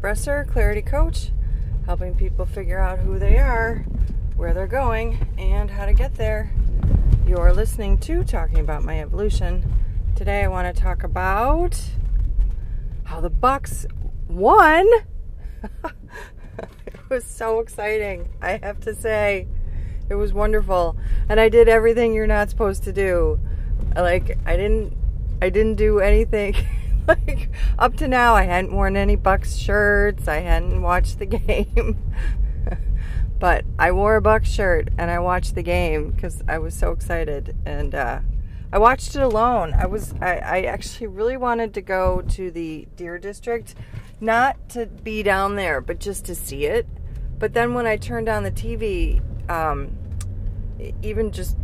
Bresser, Clarity Coach, helping people figure out who they are, where they're going, and how to get there. You're listening to Talking About My Evolution. Today I want to talk about how the Bucks won. it was so exciting, I have to say. It was wonderful. And I did everything you're not supposed to do. Like I didn't I didn't do anything like up to now I hadn't worn any Bucks shirts. I hadn't watched the game. but I wore a Bucks shirt and I watched the game because I was so excited and uh, I watched it alone. I was I, I actually really wanted to go to the Deer District, not to be down there, but just to see it. But then when I turned on the TV, um, even just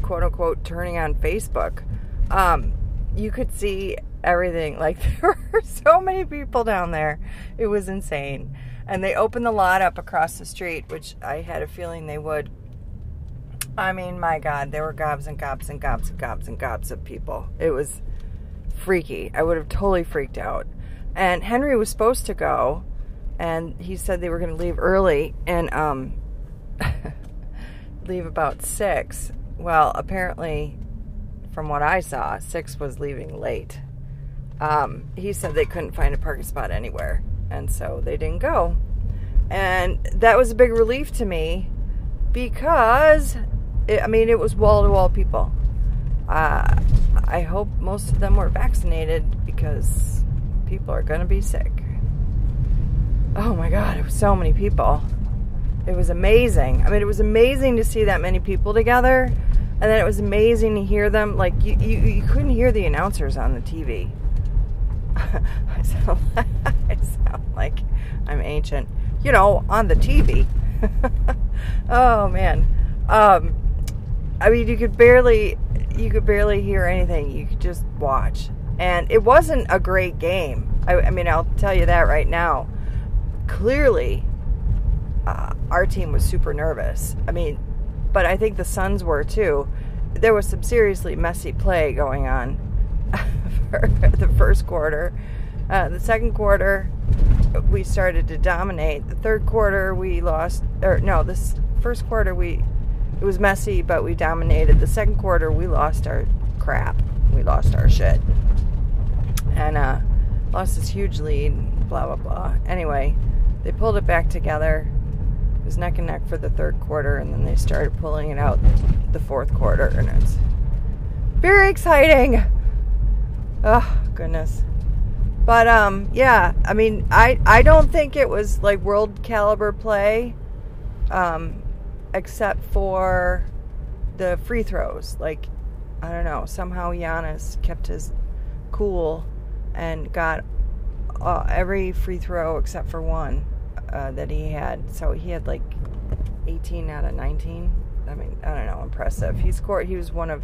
quote unquote turning on Facebook, um, you could see everything. Like there were so many people down there. It was insane. And they opened the lot up across the street, which I had a feeling they would. I mean, my God, there were gobs and gobs and gobs and gobs and gobs of people. It was freaky. I would have totally freaked out. And Henry was supposed to go, and he said they were going to leave early and um, leave about six. Well, apparently, from what I saw, six was leaving late um, he said they couldn't find a parking spot anywhere, and so they didn't go. And that was a big relief to me because, it, I mean, it was wall to wall people. Uh, I hope most of them were vaccinated because people are going to be sick. Oh my God, it was so many people. It was amazing. I mean, it was amazing to see that many people together. And then it was amazing to hear them. Like, you, you, you couldn't hear the announcers on the TV I sound, I sound like I'm ancient. You know, on the TV. oh man. Um, I mean, you could barely, you could barely hear anything. You could just watch, and it wasn't a great game. I, I mean, I'll tell you that right now. Clearly, uh, our team was super nervous. I mean, but I think the Suns were too. There was some seriously messy play going on for the first quarter. Uh, the second quarter, we started to dominate. The third quarter, we lost. Or no, this first quarter, we it was messy, but we dominated. The second quarter, we lost our crap. We lost our shit, and uh, lost this huge lead. Blah blah blah. Anyway, they pulled it back together. It was neck and neck for the third quarter, and then they started pulling it out the fourth quarter, and it's very exciting. Oh, goodness. But um yeah, I mean, I I don't think it was like world caliber play um except for the free throws. Like I don't know, somehow Giannis kept his cool and got uh, every free throw except for one uh, that he had. So he had like 18 out of 19. I mean, I don't know, impressive. He scored. He was one of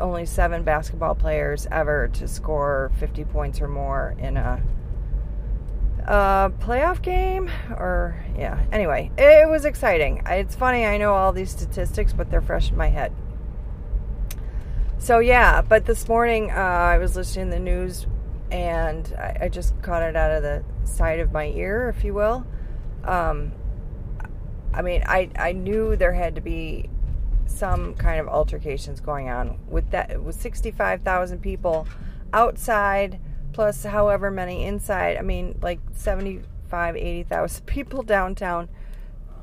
only seven basketball players ever to score 50 points or more in a, a playoff game. Or, yeah, anyway, it was exciting. It's funny, I know all these statistics, but they're fresh in my head. So, yeah, but this morning uh, I was listening to the news and I, I, just caught it out of the side of my ear, if you will. Um, I mean, I, I knew there had to be some kind of altercations going on with that with 65,000 people outside plus however many inside. I mean like 75 80,000 people downtown.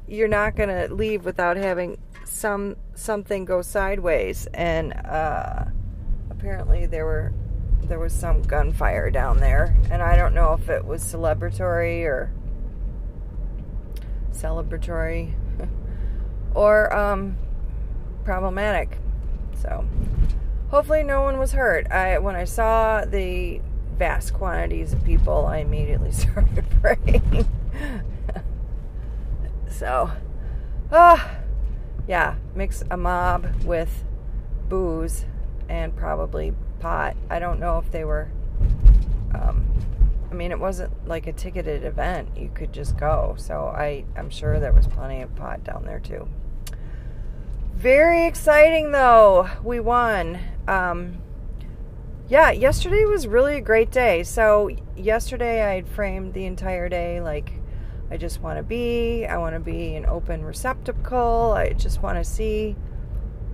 You're not going to leave without having some something go sideways and uh, apparently there were there was some gunfire down there and I don't know if it was celebratory or celebratory or um, problematic. So, hopefully, no one was hurt. I when I saw the vast quantities of people, I immediately started praying. so, ah, yeah, mix a mob with booze and probably pot. I don't know if they were. Um, I mean, it wasn't like a ticketed event. You could just go. So I, I'm sure there was plenty of pot down there too. Very exciting though. We won. Um, yeah, yesterday was really a great day. So, yesterday I had framed the entire day like I just want to be, I want to be an open receptacle. I just want to see,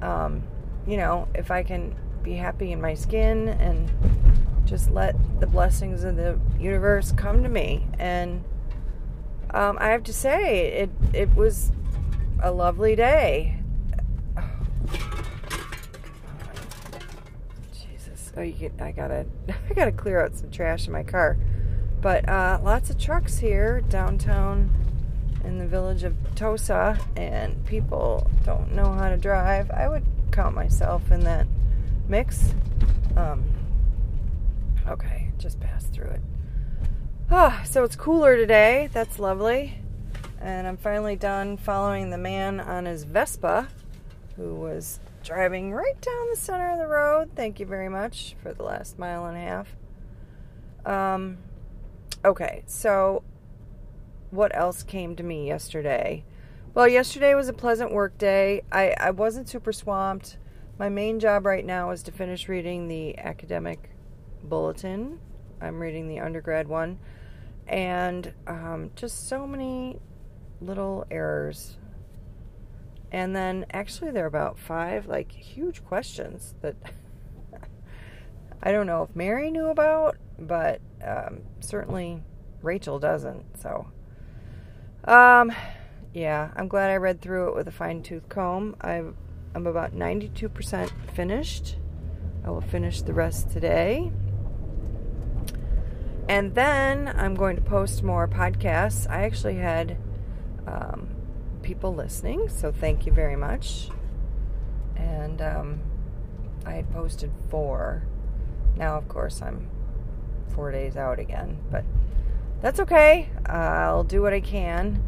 um, you know, if I can be happy in my skin and just let the blessings of the universe come to me. And um, I have to say, it it was a lovely day. Oh, you get. I gotta. I gotta clear out some trash in my car. But uh, lots of trucks here downtown in the village of Tosa, and people don't know how to drive. I would count myself in that mix. Um, okay, just pass through it. Ah, so it's cooler today. That's lovely. And I'm finally done following the man on his Vespa who was driving right down the center of the road. Thank you very much for the last mile and a half. Um, okay, so what else came to me yesterday? Well, yesterday was a pleasant work day. I, I wasn't super swamped. My main job right now is to finish reading the academic bulletin. I'm reading the undergrad one. And um, just so many little errors and then actually, there are about five like huge questions that I don't know if Mary knew about, but um, certainly Rachel doesn't. So, um, yeah, I'm glad I read through it with a fine tooth comb. I've, I'm about 92% finished. I will finish the rest today. And then I'm going to post more podcasts. I actually had um, people listening, so thank you very much. And um, I had posted four. Now, of course, I'm four days out again, but that's okay. I'll do what I can.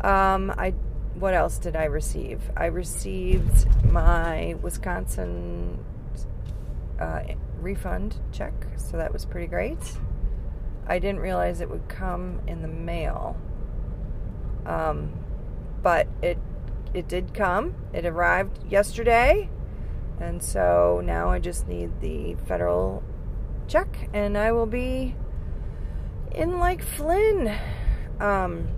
Um, I what else did I receive? I received my Wisconsin uh, refund check, so that was pretty great. I didn't realize it would come in the mail. Um, but it it did come. It arrived yesterday. And so now I just need the federal check and I will be in like Flynn. Um,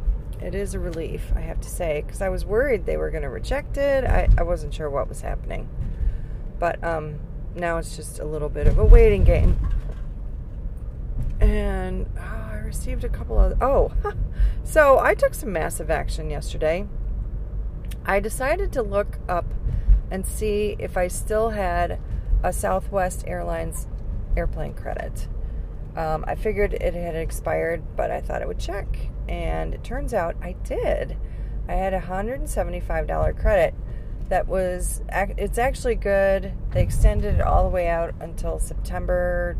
it is a relief, I have to say, because I was worried they were going to reject it. I, I wasn't sure what was happening. But um, now it's just a little bit of a waiting game. And oh, I received a couple of. Oh, so I took some massive action yesterday. I decided to look up and see if I still had a Southwest Airlines airplane credit. Um, I figured it had expired, but I thought I would check. And it turns out I did. I had a $175 credit that was, it's actually good. They extended it all the way out until September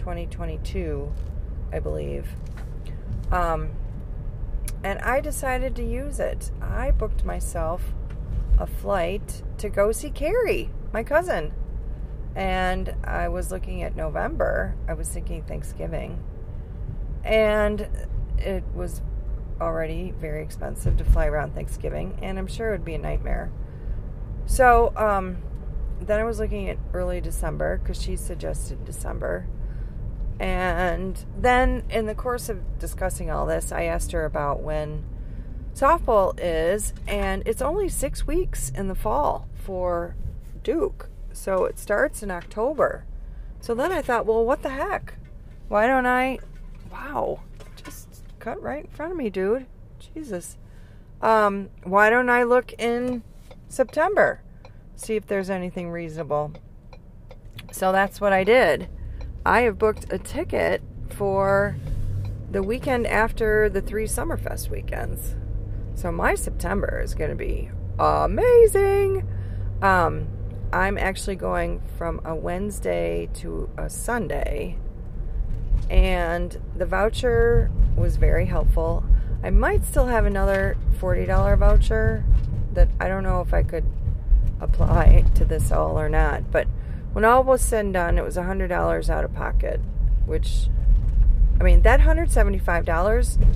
2022, I believe. Um, and I decided to use it. I booked myself a flight to go see Carrie, my cousin. And I was looking at November. I was thinking Thanksgiving. And it was already very expensive to fly around Thanksgiving, and I'm sure it would be a nightmare. So, um, then I was looking at early December because she suggested December. And then in the course of discussing all this, I asked her about when softball is, and it's only six weeks in the fall for Duke. So it starts in October. So then I thought, well, what the heck? Why don't I? Wow, just cut right in front of me, dude. Jesus. Um, why don't I look in September? See if there's anything reasonable. So that's what I did. I have booked a ticket for the weekend after the three Summerfest weekends. So my September is going to be amazing. Um, I'm actually going from a Wednesday to a Sunday, and the voucher was very helpful. I might still have another $40 voucher that I don't know if I could apply to this all or not, but when all was said and done, it was $100 out of pocket, which, I mean, that $175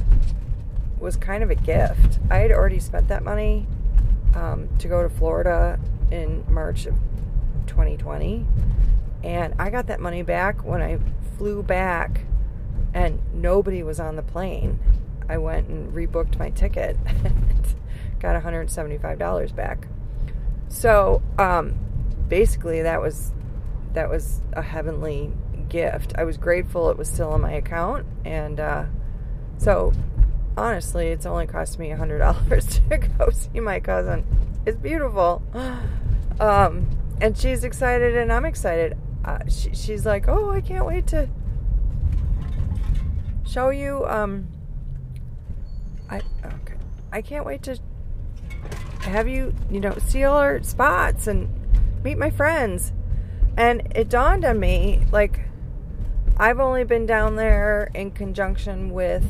was kind of a gift. I had already spent that money um, to go to Florida in March of 2020. And I got that money back when I flew back and nobody was on the plane. I went and rebooked my ticket and got $175 back. So, um, basically that was that was a heavenly gift. I was grateful it was still in my account and uh, so honestly, it's only cost me $100 to go see my cousin. It's beautiful. Um, and she's excited and I'm excited. Uh, she, she's like, "Oh, I can't wait to show you um I okay. I can't wait to have you, you know, see all our spots and meet my friends. And it dawned on me like I've only been down there in conjunction with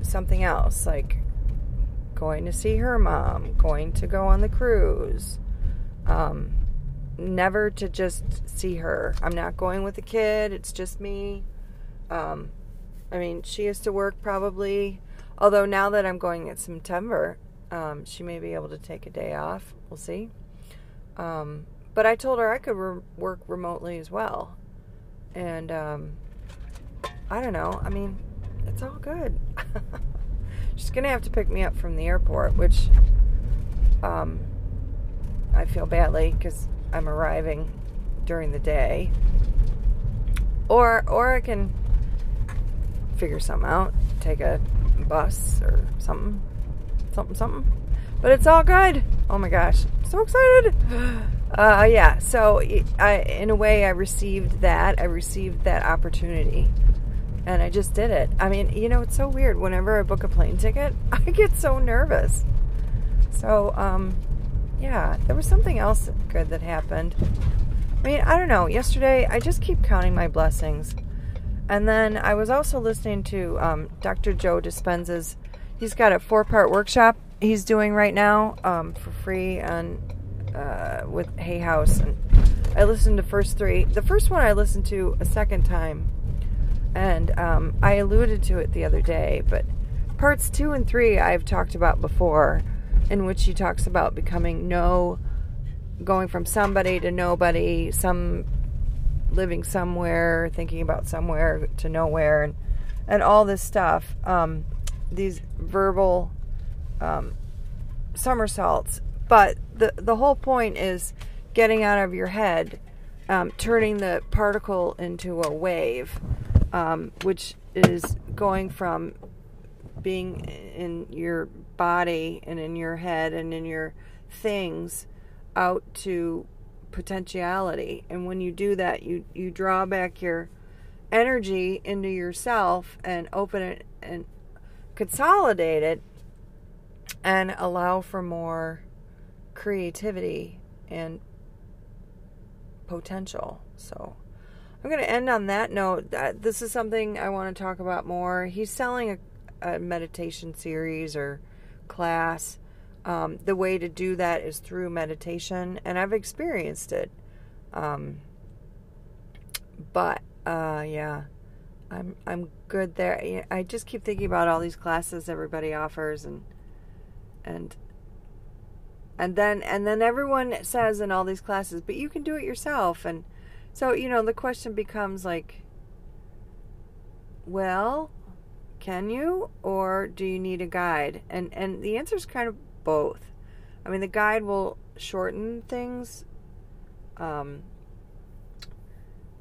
something else, like going to see her mom, going to go on the cruise. Um, never to just see her. I'm not going with the kid, it's just me. Um, I mean, she has to work probably, although now that I'm going in September, um, she may be able to take a day off. We'll see. Um, but I told her I could re- work remotely as well. And um, I don't know. I mean, it's all good. She's going to have to pick me up from the airport, which um, I feel badly because I'm arriving during the day. Or, or I can figure something out, take a bus or something, something, something. But it's all good. Oh my gosh, so excited! Uh, yeah. So, I, in a way, I received that. I received that opportunity, and I just did it. I mean, you know, it's so weird. Whenever I book a plane ticket, I get so nervous. So, um, yeah, there was something else good that happened. I mean, I don't know. Yesterday, I just keep counting my blessings. And then I was also listening to um, Dr. Joe Dispenza's. He's got a four-part workshop he's doing right now um, for free on uh, with Hay House, and I listened to first three. The first one I listened to a second time, and um, I alluded to it the other day. But parts two and three I've talked about before, in which he talks about becoming no, going from somebody to nobody, some living somewhere, thinking about somewhere to nowhere, and and all this stuff. Um, these verbal um, somersaults, but the the whole point is getting out of your head, um, turning the particle into a wave, um, which is going from being in your body and in your head and in your things out to potentiality. And when you do that, you, you draw back your energy into yourself and open it and consolidate it and allow for more creativity and potential. So I'm going to end on that note. That this is something I want to talk about more. He's selling a, a meditation series or class um, the way to do that is through meditation, and I've experienced it. Um, but uh, yeah, I'm I'm good there. I just keep thinking about all these classes everybody offers, and and and then and then everyone says in all these classes, but you can do it yourself, and so you know the question becomes like, well, can you, or do you need a guide? And and the answer is kind of both. I mean, the guide will shorten things, um,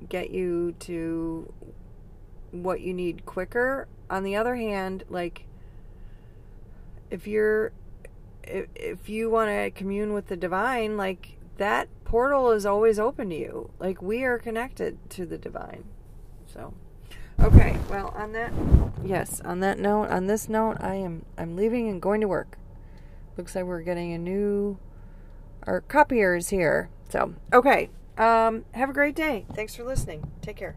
get you to what you need quicker. On the other hand, like if you're if you want to commune with the divine, like that portal is always open to you. Like we are connected to the divine. So, okay. Well, on that, yes, on that note, on this note, I am I'm leaving and going to work. Looks like we're getting a new our copiers here. So, okay. Um, have a great day. Thanks for listening. Take care.